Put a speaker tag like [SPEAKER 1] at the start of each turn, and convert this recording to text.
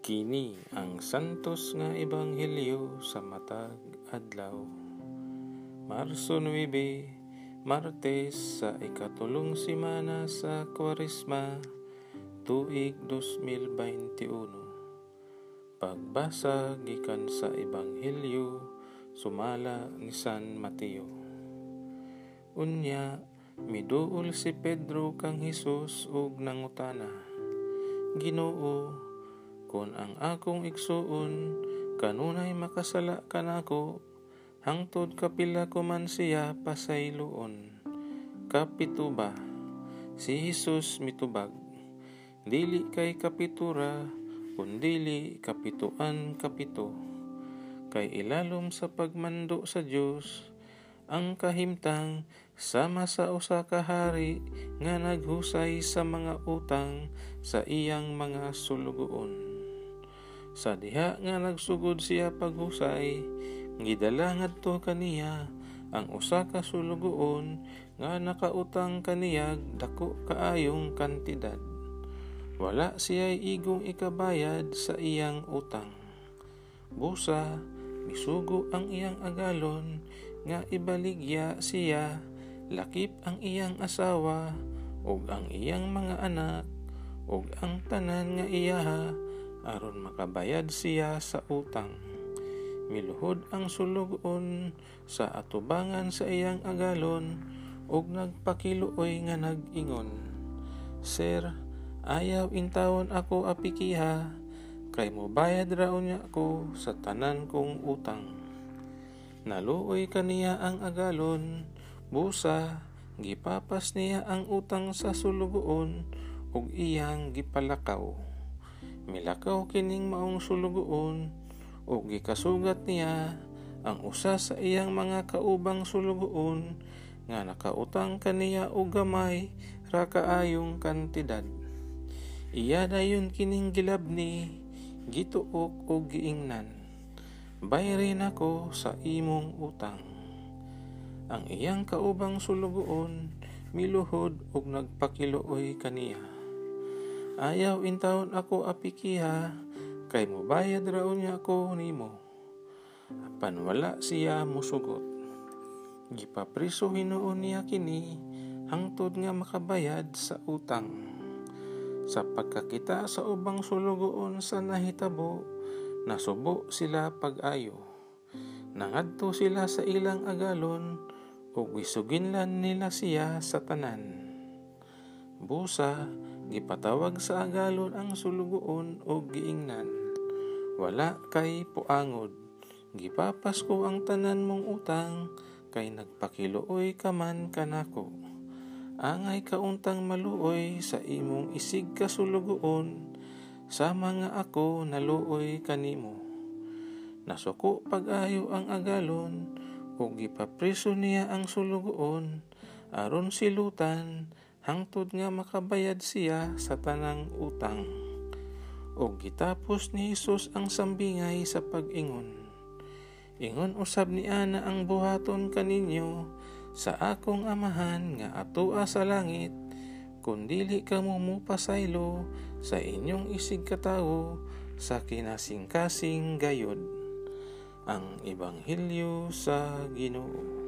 [SPEAKER 1] Kini ang santos nga ebanghelyo sa matag adlaw. Marso 9, Martes sa ikatulong simana sa Kwaresma, tuig 2021. Pagbasa gikan sa ebanghelyo sumala ni San Mateo. Unya, miduol si Pedro kang Hesus ug nangutana. Ginoo, kung ang akong igsuon kanunay makasala kanako hangtod kapila ko man siya pasayloon. Kapito ba si Hesus mitubag. Dili kay kapitura kundili kapituan kapito. Kay ilalom sa pagmando sa Dios ang kahimtang sama sa usa ka hari nga naghusay sa mga utang sa iyang mga sulugoon. Sa diha nga nagsugod siya paghusay, gidala ngadto kaniya ang usa ka sulugoon nga nakautang kaniyag dako kaayong kantidad. Wala siya igong ikabayad sa iyang utang. Busa, misugo ang iyang agalon nga ibaligya siya, lakip ang iyang asawa, ug ang iyang mga anak, ug ang tanan nga iyaha, aron makabayad siya sa utang. Miluhod ang sulugon sa atubangan sa iyang agalon ug nagpakiluoy nga nag-ingon. Sir, ayaw intawon ako apikiha kay mobayad raon niya ako sa tanan kong utang. Naluoy kaniya ang agalon, busa, gipapas niya ang utang sa sulugoon ug iyang gipalakaw. Milakaw kining maong sulugoon ug gikasugat niya ang usa sa iyang mga kaubang sulugoon nga nakautang kaniya og gamay ra kaayong kantidad. Iya dayon kining gilabni gituok og giingnan. Bayrin ako sa imong utang. Ang iyang kaubang sulugoon miluhod ug nagpakiluoy kaniya. Ayaw intawon ako apikiha, kay mobayad raon niya ako nimo. Apan wala siya musugot. Gipapriso hinuon niya kini, hangtod nga makabayad sa utang. Sa pagkakita sa ubang sulugoon sa nahitabo, nasubo sila pag-ayo. Nangadto sila sa ilang agalon, ug gisuginlan nila siya sa tanan. Busa, Gipatawag sa agalon ang sulugoon o giingnan. Wala kay puangod. Gipapas ko ang tanan mong utang, kay nagpakilooy ka man kanako. Angay kauntang maluoy sa imong isig kasulugoon, sa mga ako naluoy kanimo. Nasuko pag-ayo ang agalon, ug gipapriso niya ang sulugoon, aron silutan, hangtod nga makabayad siya sa tanang utang. O gitapos ni Hesus ang sambingay sa pag-ingon. Ingon usab ni ana ang buhaton kaninyo sa akong amahan nga atoa sa langit kung dili ka mo mupasaylo sa inyong isig katawo sa kinasing-kasing gayod. Ang Ebanghelyo sa Ginoo.